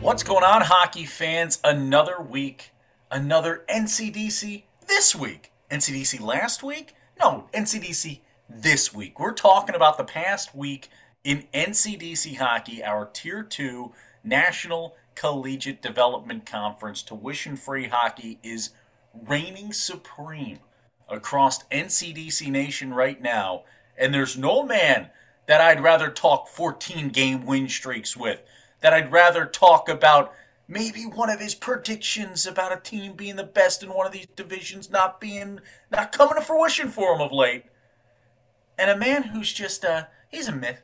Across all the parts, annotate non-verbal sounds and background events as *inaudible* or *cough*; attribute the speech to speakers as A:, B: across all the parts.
A: What's going on, hockey fans? Another week, another NCDC this week. NCDC last week? No, NCDC this week. We're talking about the past week in NCDC hockey, our Tier 2 National Collegiate Development Conference. Tuition free hockey is reigning supreme across NCDC Nation right now, and there's no man that I'd rather talk 14 game win streaks with that I'd rather talk about maybe one of his predictions about a team being the best in one of these divisions not being not coming to fruition for him of late. And a man who's just uh he's a myth.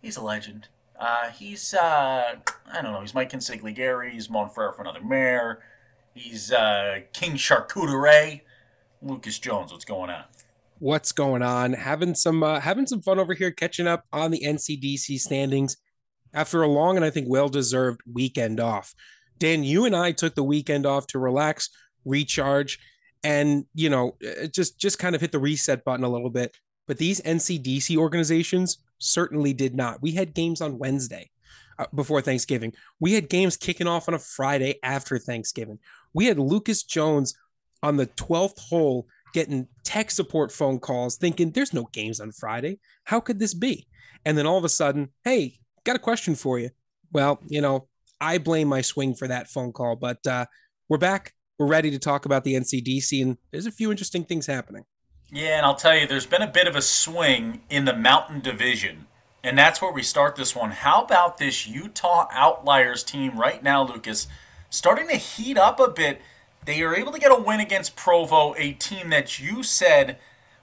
A: He's a legend. Uh he's uh I don't know, he's Mike Consigliere, he's Monfrere for another mayor. He's uh King Charcuterie. Lucas Jones, what's going on?
B: What's going on? Having some uh, having some fun over here catching up on the NCDC standings after a long and I think well deserved weekend off. Dan, you and I took the weekend off to relax, recharge, and you know, uh, just just kind of hit the reset button a little bit. But these NCDC organizations certainly did not. We had games on Wednesday uh, before Thanksgiving. We had games kicking off on a Friday after Thanksgiving. We had Lucas Jones on the 12th hole getting tech support phone calls thinking there's no games on Friday. How could this be? And then all of a sudden, hey, got a question for you. Well, you know, I blame my swing for that phone call, but uh, we're back. We're ready to talk about the NCDC, and there's a few interesting things happening.
A: Yeah, and I'll tell you, there's been a bit of a swing in the Mountain Division, and that's where we start this one. How about this Utah Outliers team right now, Lucas? Starting to heat up a bit. They are able to get a win against Provo, a team that you said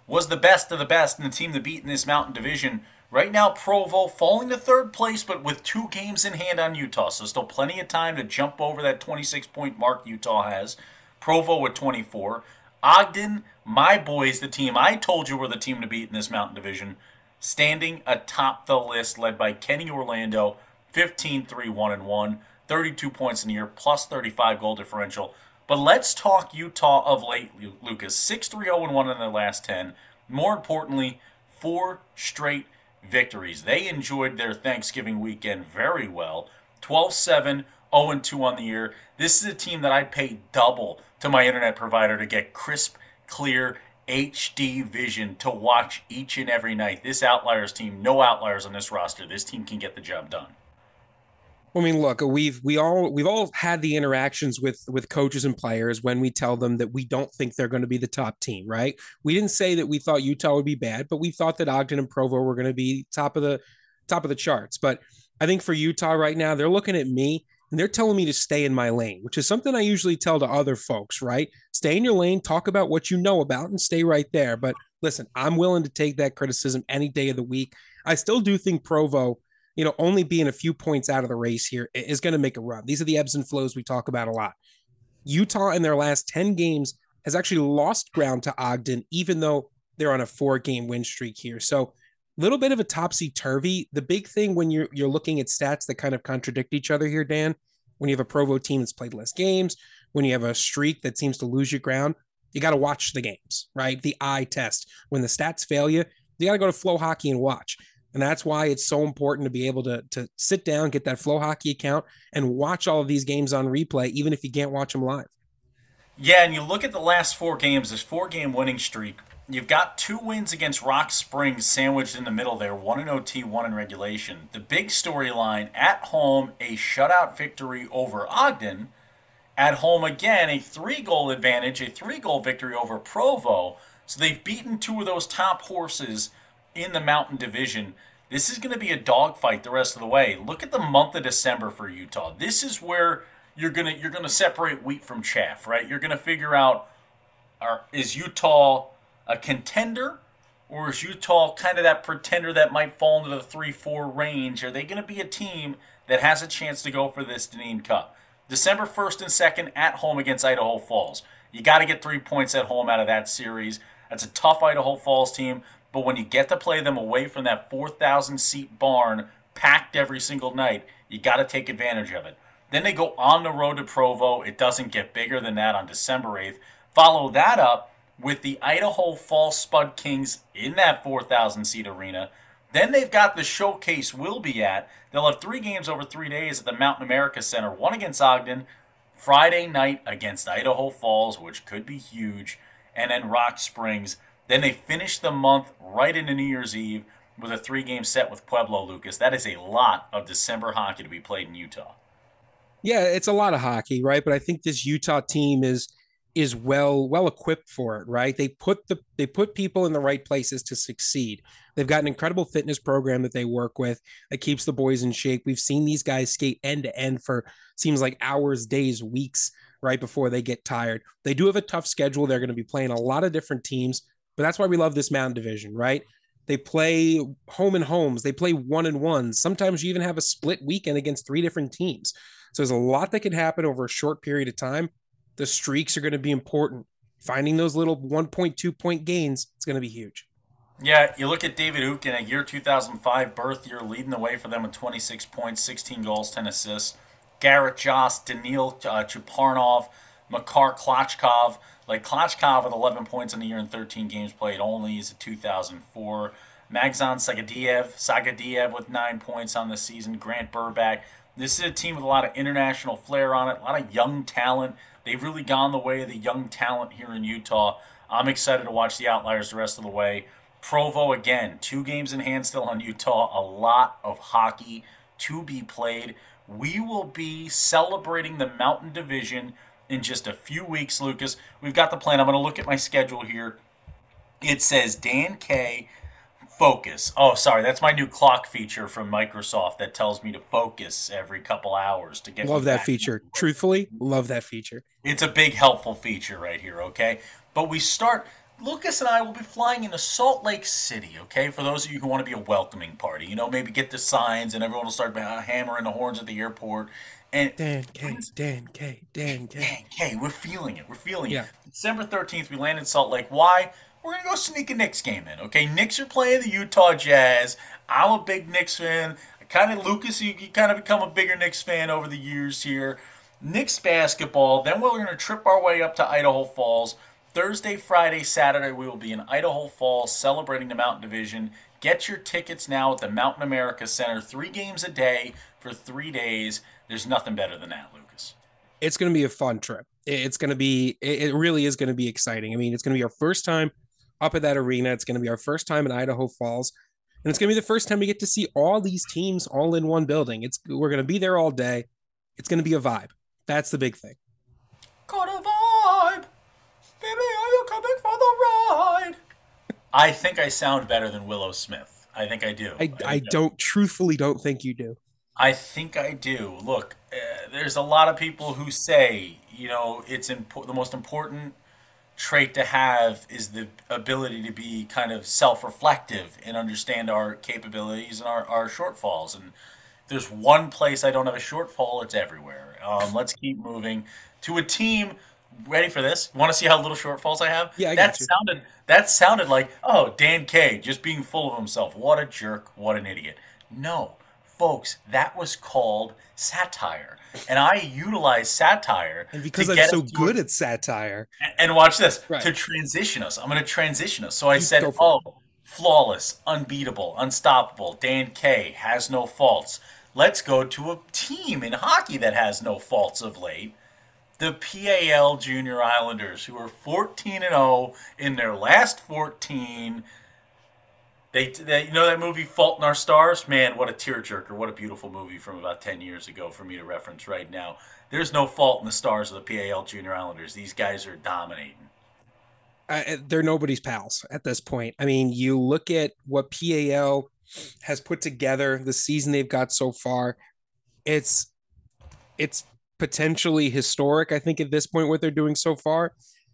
A: was the best of the best and the team to beat in this Mountain Division. Right now, Provo falling to third place, but with two games in hand on Utah. So still plenty of time to jump over that 26 point mark Utah has. Provo with 24. Ogden, my boys, the team I told you were the team to beat in this Mountain Division, standing atop the list, led by Kenny Orlando, 15 3 1 1, 32 points in the year, plus 35 goal differential. But let's talk Utah of late, Lucas. 6 3 0 1 in their last 10. More importantly, four straight victories. They enjoyed their Thanksgiving weekend very well. 12 7, 0 2 on the year. This is a team that I'd pay double to my internet provider to get crisp, clear, HD vision to watch each and every night. This Outliers team, no outliers on this roster. This team can get the job done.
B: I mean, look, we've we all we've all had the interactions with with coaches and players when we tell them that we don't think they're going to be the top team, right? We didn't say that we thought Utah would be bad, but we thought that Ogden and Provo were going to be top of the top of the charts. But I think for Utah right now, they're looking at me and they're telling me to stay in my lane, which is something I usually tell to other folks, right? Stay in your lane, talk about what you know about, and stay right there. But listen, I'm willing to take that criticism any day of the week. I still do think Provo you know, only being a few points out of the race here is going to make a run. These are the ebbs and flows we talk about a lot. Utah in their last 10 games has actually lost ground to Ogden, even though they're on a four game win streak here. So, a little bit of a topsy turvy. The big thing when you're you're looking at stats that kind of contradict each other here, Dan, when you have a Provo team that's played less games, when you have a streak that seems to lose your ground, you got to watch the games, right? The eye test. When the stats fail you, you got to go to FloHockey and watch. And that's why it's so important to be able to, to sit down, get that FloHockey account, and watch all of these games on replay, even if you can't watch them live.
A: Yeah, and you look at the last four games, this four game winning streak. You've got two wins against Rock Springs sandwiched in the middle there, one in OT, one in regulation. The big storyline at home, a shutout victory over Ogden. At home again, a three goal advantage, a three goal victory over Provo. So they've beaten two of those top horses in the Mountain Division. This is going to be a dogfight the rest of the way. Look at the month of December for Utah. This is where you're gonna you're gonna separate wheat from chaff, right? You're gonna figure out are, is Utah a contender or is Utah kind of that pretender that might fall into the three four range? Are they going to be a team that has a chance to go for this Dineen Cup? December 1st and 2nd at home against Idaho Falls. You got to get three points at home out of that series. That's a tough Idaho Falls team. But when you get to play them away from that 4,000 seat barn packed every single night, you got to take advantage of it. Then they go on the road to Provo. It doesn't get bigger than that on December 8th. Follow that up with the Idaho Falls Spud Kings in that 4,000 seat arena. Then they've got the showcase we'll be at. They'll have three games over three days at the Mountain America Center. One against Ogden, Friday night against Idaho Falls, which could be huge, and then Rock Springs. Then they finish the month right into New Year's Eve with a three game set with Pueblo Lucas. That is a lot of December hockey to be played in Utah.
B: Yeah, it's a lot of hockey, right? But I think this Utah team is is well well equipped for it, right? They put the they put people in the right places to succeed. They've got an incredible fitness program that they work with that keeps the boys in shape. We've seen these guys skate end to end for seems like hours, days, weeks right before they get tired. They do have a tough schedule. They're going to be playing a lot of different teams, but that's why we love this mountain division, right? They play home and homes. They play one and ones. Sometimes you even have a split weekend against three different teams. So there's a lot that can happen over a short period of time. The streaks are going to be important. Finding those little 1.2 point gains, it's going to be huge.
A: Yeah, you look at David Ookin, a year 2005 birth year, leading the way for them with 26 points, 16 goals, 10 assists. Garrett Joss, Daniil uh, Chuparnov, Makar Klachkov. Like Klachkov with 11 points in the year and 13 games played only is a 2004. Magzan Sagadiev, Sagadiev with nine points on the season. Grant Burback. This is a team with a lot of international flair on it, a lot of young talent. They've really gone the way of the young talent here in Utah. I'm excited to watch the Outliers the rest of the way. Provo again, two games in hand still on Utah. A lot of hockey to be played. We will be celebrating the Mountain Division in just a few weeks, Lucas. We've got the plan. I'm going to look at my schedule here. It says Dan K focus. Oh, sorry, that's my new clock feature from Microsoft that tells me to focus every couple hours to get.
B: Love that feature. Truthfully, love that feature.
A: It's a big helpful feature right here. Okay, but we start. Lucas and I will be flying into Salt Lake City, okay? For those of you who want to be a welcoming party, you know, maybe get the signs and everyone will start hammering the horns at the airport. And
B: Dan K, Dan K, Dan K.
A: Dan K, we're feeling it. We're feeling
B: yeah.
A: it. December 13th, we land in Salt Lake. Why? we're gonna go sneak a Knicks game in. Okay, Knicks are playing the Utah Jazz. I'm a big Knicks fan. Kind of Lucas, you, you kind of become a bigger Knicks fan over the years here. Knicks basketball. Then we're gonna trip our way up to Idaho Falls. Thursday, Friday, Saturday, we will be in Idaho Falls celebrating the Mountain Division. Get your tickets now at the Mountain America Center. Three games a day for three days. There's nothing better than that, Lucas.
B: It's going to be a fun trip. It's going to be, it really is going to be exciting. I mean, it's going to be our first time up at that arena. It's going to be our first time in Idaho Falls. And it's going to be the first time we get to see all these teams all in one building. It's we're going to be there all day. It's going to be a vibe. That's the big thing.
A: Got a vibe. Baby, are you coming for the ride? I think I sound better than Willow Smith. I think I do.
B: I, I, I don't truthfully don't think you do.
A: I think I do. Look, uh, there's a lot of people who say, you know, it's impo- the most important trait to have is the ability to be kind of self-reflective and understand our capabilities and our, our shortfalls. And there's one place i don't have a shortfall it's everywhere. Um, let's keep moving. To a team ready for this? Want to see how little shortfalls i have?
B: Yeah I
A: that sounded that sounded like oh dan k just being full of himself. What a jerk. What an idiot. No folks that was called satire and I utilize satire.
B: And because I'm so good at satire.
A: And watch this right. to transition us. I'm going to transition us. So I you said, "Oh, it. flawless, unbeatable, unstoppable. Dan K has no faults. Let's go to a team in hockey that has no faults of late." The PAL Junior Islanders, who are 14 and 0 in their last 14 they, they, you know that movie Fault in Our Stars? Man, what a tearjerker! What a beautiful movie from about ten years ago for me to reference right now. There's no fault in the stars of the PAL Junior Islanders. These guys are dominating.
B: They're nobody's pals at this point. I mean, you look at what PAL has put together, the season they've got so far. It's it's potentially historic. I think at this point, what they're doing so far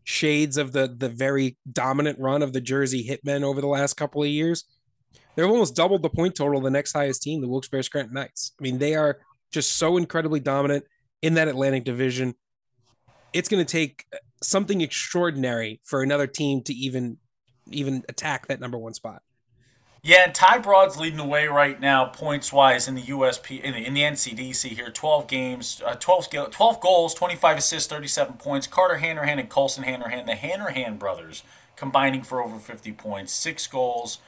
B: shades of the the very dominant run of the Jersey Hitmen over the last couple of years. They've almost doubled the point total of the next highest team, the Wilkes-Barre Scranton Knights. I mean, they are just so incredibly dominant in that Atlantic Division. It's going to take something extraordinary for another team to even even attack that number one spot.
A: Yeah, and Ty Broad's leading the way right now, points wise in the USP in the, in the NCDC here. Twelve games, uh, 12, 12 goals, twenty five assists, thirty seven points. Carter Hanrahan and Colson Hanrahan, the Hanrahan brothers, combining for over fifty points, six goals,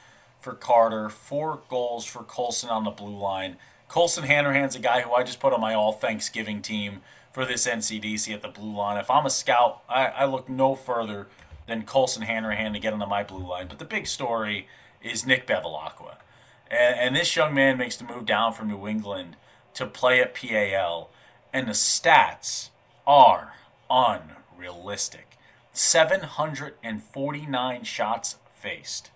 A: for Carter, four goals for Colson on the blue line. Colson Hanrahan's a guy who I just put on my all Thanksgiving team for this NCDC at the blue line. If I'm a scout, I, I look no further than Colson Hanrahan to get onto my blue line. But the big story is Nick Bevilacqua. And, and this young man makes the move down from New England to play at PAL. And the stats are unrealistic 749 shots faced.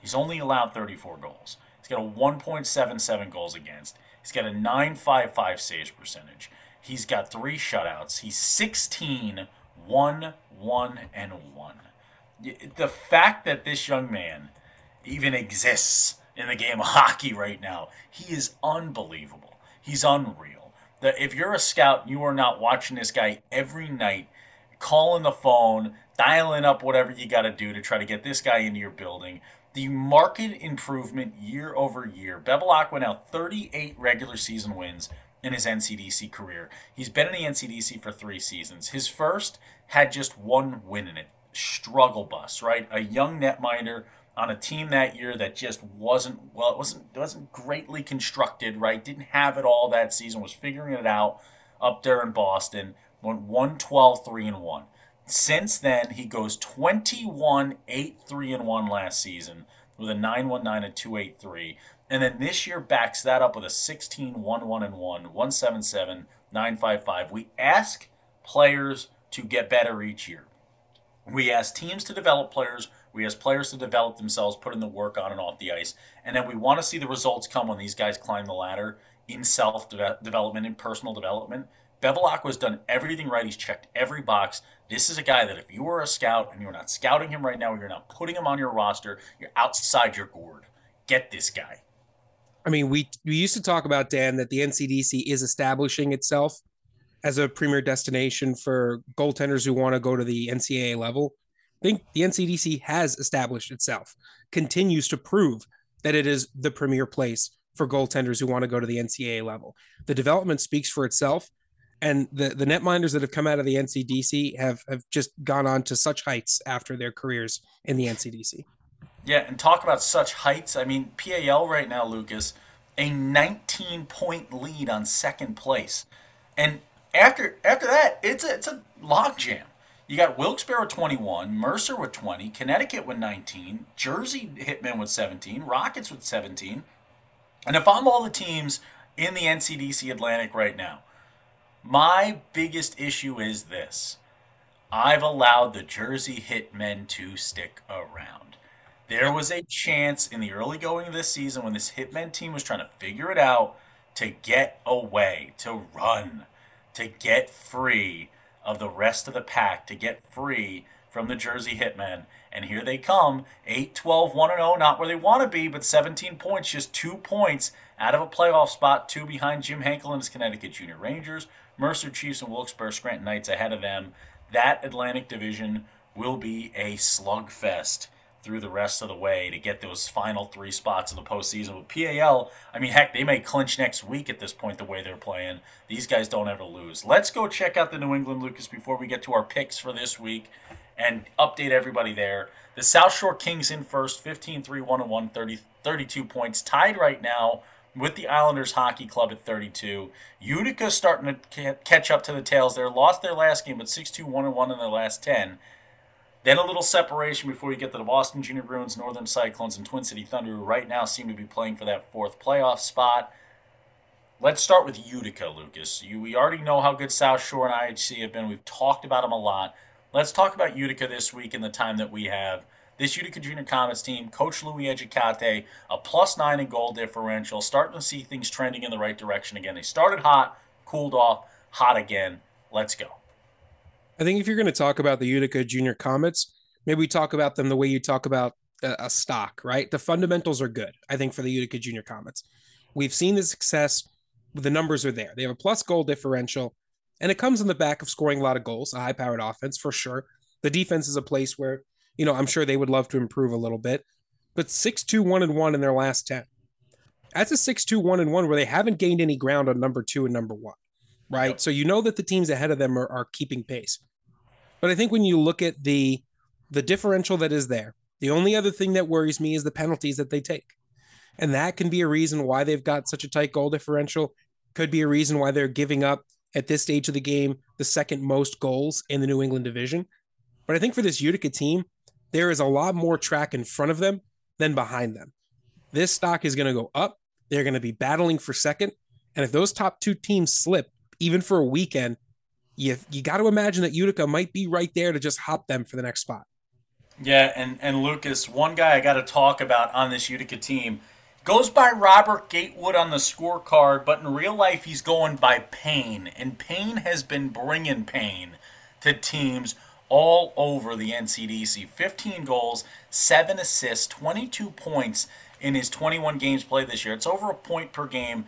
A: He's only allowed 34 goals. He's got a 1.77 goals against. He's got a 955 saves percentage. He's got three shutouts. He's 16, 1, 1, and 1. The fact that this young man even exists in the game of hockey right now, he is unbelievable. He's unreal. That if you're a scout, you are not watching this guy every night, calling the phone, dialing up whatever you got to do to try to get this guy into your building. The market improvement year over year. Bevelak went out 38 regular season wins, in his NCDC career. He's been in the NCDC for three seasons. His first had just one win in it. Struggle bus, right? A young netminder on a team that year that just wasn't well, it wasn't it wasn't greatly constructed, right? Didn't have it all that season, was figuring it out up there in Boston. Went 112, 3 and 1. Since then, he goes 21, 8, 3 and 1 last season with a 919 and 283. And then this year backs that up with a 16 1 1 and 1, 177, 955. We ask players to get better each year. We ask teams to develop players. We ask players to develop themselves, put in the work on and off the ice. And then we want to see the results come when these guys climb the ladder in self development, in personal development. Bevilacqua has done everything right. He's checked every box. This is a guy that if you were a scout and you're not scouting him right now, you're not putting him on your roster, you're outside your gourd. Get this guy.
B: I mean, we we used to talk about Dan that the NCDC is establishing itself as a premier destination for goaltenders who want to go to the NCAA level. Think the NCDC has established itself, continues to prove that it is the premier place for goaltenders who want to go to the NCAA level. The development speaks for itself, and the the netminders that have come out of the NCDC have have just gone on to such heights after their careers in the NCDC.
A: Yeah, and talk about such heights. I mean, PAL right now, Lucas, a 19 point lead on second place. And after after that, it's a, it's a logjam. You got Wilkes-Barre with 21, Mercer with 20, Connecticut with 19, Jersey Hitmen with 17, Rockets with 17. And if I'm all the teams in the NCDC Atlantic right now, my biggest issue is this. I've allowed the Jersey Hitmen to stick around. There was a chance in the early going of this season when this Hitmen team was trying to figure it out to get away, to run, to get free of the rest of the pack, to get free from the Jersey Hitmen. And here they come 8 12 1 0, not where they want to be, but 17 points, just two points out of a playoff spot, two behind Jim Henkel and his Connecticut Junior Rangers. Mercer Chiefs and Wilkes-Barre Scranton Knights ahead of them. That Atlantic Division will be a slugfest through the rest of the way to get those final three spots in the postseason. But PAL, I mean, heck, they may clinch next week at this point the way they're playing. These guys don't ever lose. Let's go check out the New England Lucas before we get to our picks for this week and update everybody there. The South Shore Kings in first, 15 3 1 1, 30, 32 points, tied right now with the Islanders Hockey Club at 32. Utica starting to catch up to the tails there. Lost their last game, but 6 2 1 1 in their last 10. Then a little separation before you get to the Boston Junior Bruins, Northern Cyclones, and Twin City Thunder, who right now seem to be playing for that fourth playoff spot. Let's start with Utica, Lucas. You, we already know how good South Shore and IHC have been. We've talked about them a lot. Let's talk about Utica this week in the time that we have. This Utica Junior Comets team, Coach Louis Educate, a plus nine in goal differential, starting to see things trending in the right direction again. They started hot, cooled off, hot again. Let's go.
B: I think if you're going to talk about the Utica Junior Comets, maybe we talk about them the way you talk about a, a stock, right? The fundamentals are good, I think, for the Utica Junior Comets. We've seen the success, the numbers are there. They have a plus goal differential, and it comes on the back of scoring a lot of goals, a high powered offense for sure. The defense is a place where, you know, I'm sure they would love to improve a little bit, but 6 2 1 and 1 in their last 10. That's a 6 2 1 and 1 where they haven't gained any ground on number two and number one, right? So you know that the teams ahead of them are, are keeping pace. But I think when you look at the the differential that is there, The only other thing that worries me is the penalties that they take. And that can be a reason why they've got such a tight goal differential. Could be a reason why they're giving up at this stage of the game the second most goals in the New England division. But I think for this Utica team, there is a lot more track in front of them than behind them. This stock is going to go up. They're going to be battling for second. And if those top two teams slip, even for a weekend, you, you got to imagine that Utica might be right there to just hop them for the next spot.
A: Yeah, and, and Lucas, one guy I got to talk about on this Utica team goes by Robert Gatewood on the scorecard, but in real life he's going by Payne. And Payne has been bringing pain to teams all over the NCDC. 15 goals, 7 assists, 22 points in his 21 games played this year. It's over a point per game.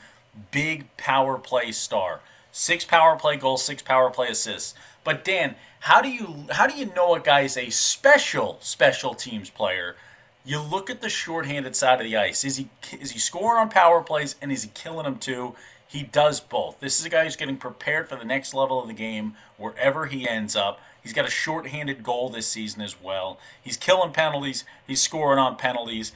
A: Big power play star. Six power play goals, six power play assists. But Dan, how do you how do you know a guy is a special special teams player? You look at the shorthanded side of the ice. Is he is he scoring on power plays and is he killing them too? He does both. This is a guy who's getting prepared for the next level of the game wherever he ends up. He's got a shorthanded goal this season as well. He's killing penalties. He's scoring on penalties.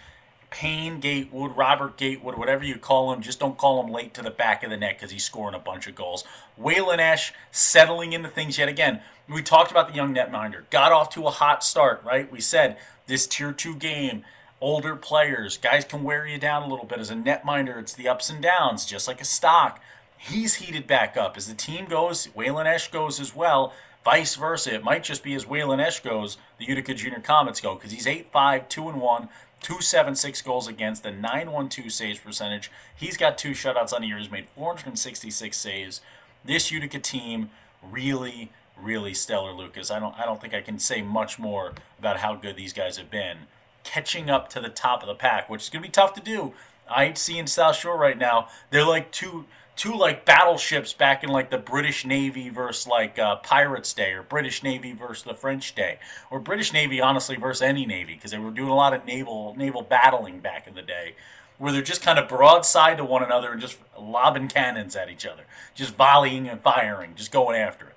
A: Payne Gatewood, Robert Gatewood, whatever you call him, just don't call him late to the back of the net because he's scoring a bunch of goals. Waylon Esch settling into things yet again. We talked about the young netminder. Got off to a hot start, right? We said this tier two game, older players, guys can wear you down a little bit. As a netminder, it's the ups and downs, just like a stock. He's heated back up. As the team goes, Waylon Esch goes as well. Vice versa. It might just be as Waylon Esch goes, the Utica Junior Comets go, because he's 8 5, 2 and 1, 276 goals against, a 912 saves percentage. He's got two shutouts on the year. He's made 466 saves. This Utica team really, really stellar, Lucas. I don't I don't think I can say much more about how good these guys have been. Catching up to the top of the pack, which is gonna be tough to do. IHC and South Shore right now, they're like two two like battleships back in like the British Navy versus like uh, Pirates Day or British Navy versus the French Day or British Navy honestly versus any Navy because they were doing a lot of naval naval battling back in the day where they're just kind of broadside to one another and just lobbing cannons at each other, just volleying and firing, just going after it.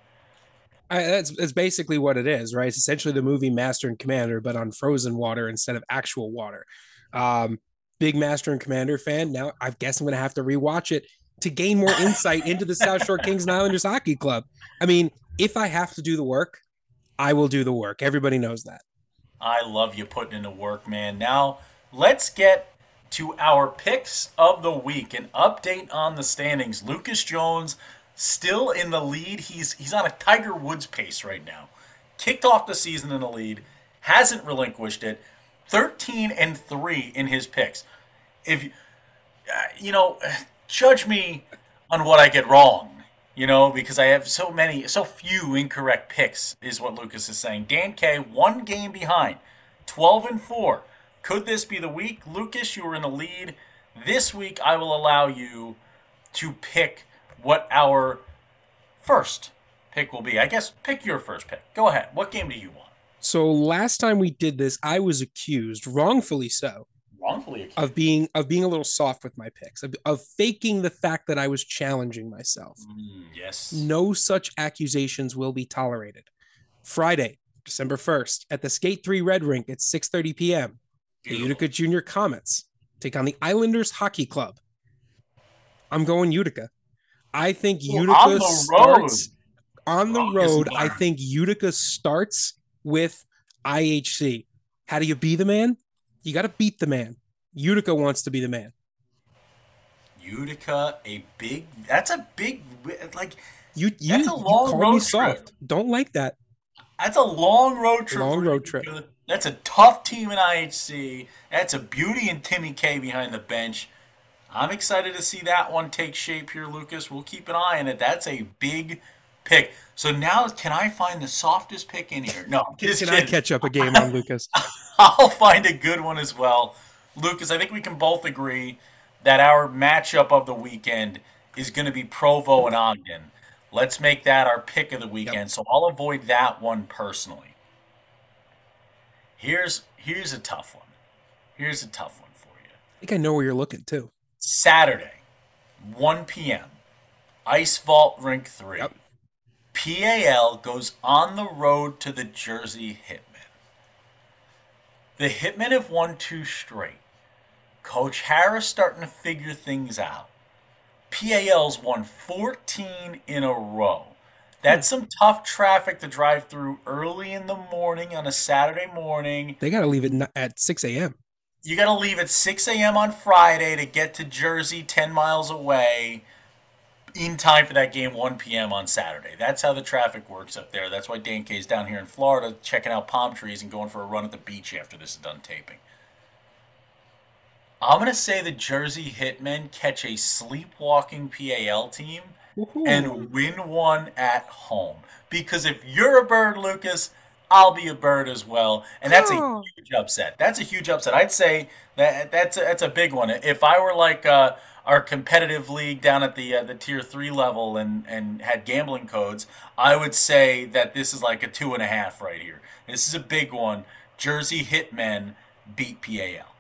B: I, that's, that's basically what it is, right? It's essentially the movie Master and Commander, but on frozen water instead of actual water. Um, big Master and Commander fan. Now I guess I'm going to have to rewatch it to gain more insight into the South Shore Kings and Islanders Hockey Club. I mean, if I have to do the work, I will do the work. Everybody knows that.
A: I love you putting in the work, man. Now, let's get to our picks of the week. An update on the standings. Lucas Jones still in the lead. He's he's on a Tiger Woods pace right now. Kicked off the season in the lead, hasn't relinquished it. 13 and 3 in his picks. If you, uh, you know, judge me on what I get wrong, you know, because I have so many, so few incorrect picks, is what Lucas is saying. Dan K, one game behind, 12 and 4. Could this be the week? Lucas, you were in the lead. This week, I will allow you to pick what our first pick will be. I guess pick your first pick. Go ahead. What game do you want?
B: So last time we did this, I was accused, wrongfully so,
A: wrongfully accused.
B: of being of being a little soft with my picks, of, of faking the fact that I was challenging myself.
A: Mm, yes.
B: No such accusations will be tolerated. Friday, December 1st, at the Skate 3 Red Rink at 6:30 p.m. The Utica Junior Comets take on the Islanders Hockey Club. I'm going Utica. I think
A: Ooh,
B: Utica
A: on
B: starts on the road. I think Utica starts with IHC. How do you be the man? You got to beat the man. Utica wants to be the man.
A: Utica, a big. That's a big. Like
B: You you,
A: That's a long road trip.
B: soft. Don't like that.
A: That's a long road trip.
B: Long road trip.
A: That's a tough team in IHC. That's a beauty in Timmy K behind the bench. I'm excited to see that one take shape here, Lucas. We'll keep an eye on it. That's a big pick. So now, can I find the softest pick in here? No,
B: Can, can I catch up a game on Lucas? *laughs*
A: I'll find a good one as well. Lucas, I think we can both agree that our matchup of the weekend is going to be Provo and Ogden. Let's make that our pick of the weekend. So I'll avoid that one personally. Here's here's a tough one. Here's a tough one for you.
B: I think I know where you're looking too.
A: Saturday, 1 p.m. Ice Vault Rink 3.
B: Yep.
A: PAL goes on the road to the Jersey Hitmen. The Hitmen have won two straight. Coach Harris starting to figure things out. PAL's won 14 in a row. That's hmm. some tough traffic to drive through early in the morning on a Saturday morning.
B: They got to leave it at 6 a.m.
A: You got to leave at 6 a.m. on Friday to get to Jersey 10 miles away in time for that game 1 p.m. on Saturday. That's how the traffic works up there. That's why Dan K's down here in Florida checking out palm trees and going for a run at the beach after this is done taping. I'm going to say the Jersey Hitmen catch a sleepwalking PAL team Ooh. and win one at home. Because if you're a bird, Lucas, I'll be a bird as well. And that's oh. a huge upset. That's a huge upset. I'd say that that's a, that's a big one. If I were like uh, our competitive league down at the uh, the tier three level and, and had gambling codes, I would say that this is like a two and a half right here. This is a big one. Jersey Hitmen beat PAL.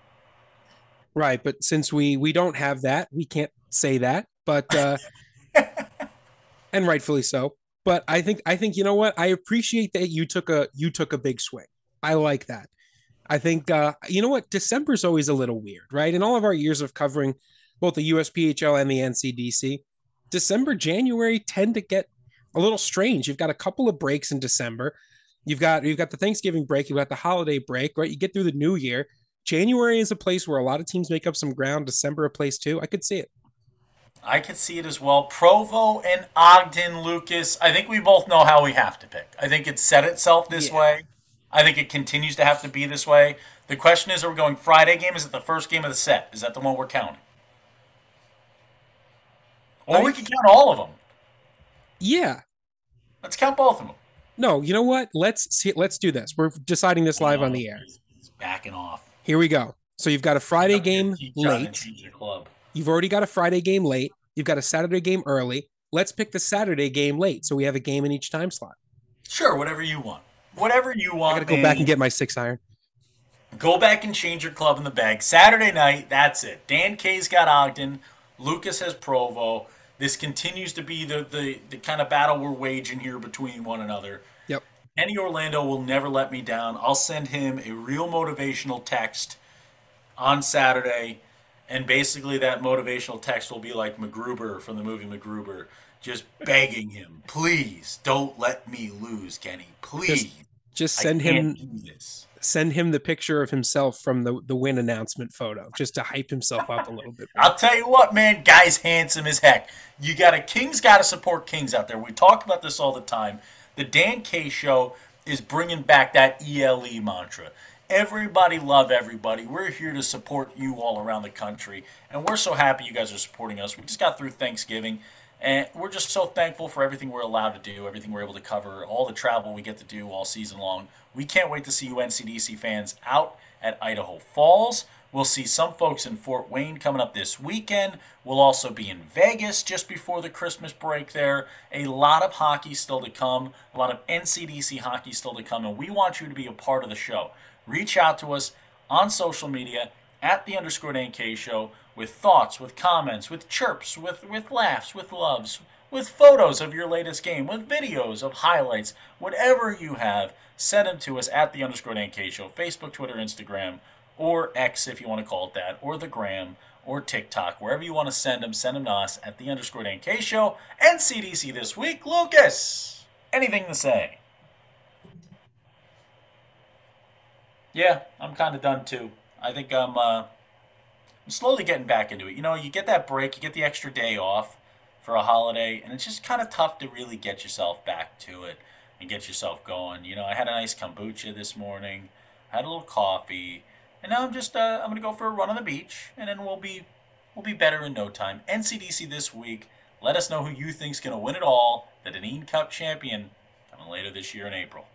B: Right, but since we we don't have that, we can't say that. But uh, *laughs* and rightfully so. But I think I think you know what? I appreciate that you took a you took a big swing. I like that. I think uh, you know what? December's always a little weird, right? In all of our years of covering both the USPHL and the NCDC, December, January tend to get a little strange. You've got a couple of breaks in December. You've got you've got the Thanksgiving break, you've got the holiday break, right? You get through the new year, January is a place where a lot of teams make up some ground. December a place too. I could see it.
A: I could see it as well. Provo and Ogden, Lucas. I think we both know how we have to pick. I think it set itself this yeah. way. I think it continues to have to be this way. The question is, are we going Friday game? Is it the first game of the set? Is that the one we're counting? Or I, we can count all of them.
B: Yeah.
A: Let's count both of them.
B: No, you know what? Let's see. Let's do this. We're deciding this live on the air.
A: He's backing off.
B: Here we go. So you've got a Friday game late. You've already got a Friday game late. You've got a Saturday game early. Let's pick the Saturday game late. So we have a game in each time slot.
A: Sure, whatever you want. Whatever you want.
B: I gotta go back and get my six iron.
A: Go back and change your club in the bag. Saturday night, that's it. Dan K's got Ogden. Lucas has Provo. This continues to be the, the, the kind of battle we're waging here between one another. Yep. Kenny Orlando will never let me down. I'll send him a real motivational text on Saturday. And basically, that motivational text will be like MacGruber from the movie MacGruber, just begging him, please don't let me lose, Kenny. Please.
B: Just, just send him send him the picture of himself from the, the win announcement photo just to hype himself up a little bit.
A: I'll tell you what, man, guy's handsome as heck. You got a King's got to support Kings out there. We talk about this all the time. The Dan K Show is bringing back that ELE mantra. Everybody love everybody. We're here to support you all around the country, and we're so happy you guys are supporting us. We just got through Thanksgiving, and we're just so thankful for everything we're allowed to do, everything we're able to cover, all the travel we get to do all season long. We can't wait to see you NCDC fans out at Idaho Falls. We'll see some folks in Fort Wayne coming up this weekend. We'll also be in Vegas just before the Christmas break there. A lot of hockey still to come, a lot of NCDC hockey still to come, and we want you to be a part of the show. Reach out to us on social media at the underscore NK show with thoughts, with comments, with chirps, with, with laughs, with loves, with photos of your latest game, with videos of highlights, whatever you have, send them to us at the underscore NK show, Facebook, Twitter, Instagram or X if you want to call it that, or the Gram, or TikTok, wherever you want to send them, send them to us at the underscore NK show NCDC this week. Lucas, anything to say? Yeah, I'm kind of done too. I think I'm, uh, I'm slowly getting back into it. You know, you get that break, you get the extra day off for a holiday, and it's just kind of tough to really get yourself back to it and get yourself going. You know, I had a nice kombucha this morning, had a little coffee and now I'm just uh, I'm gonna go for a run on the beach, and then we'll be we'll be better in no time. NCDC this week. Let us know who you think's gonna win it all. The Dineen Cup champion coming later this year in April.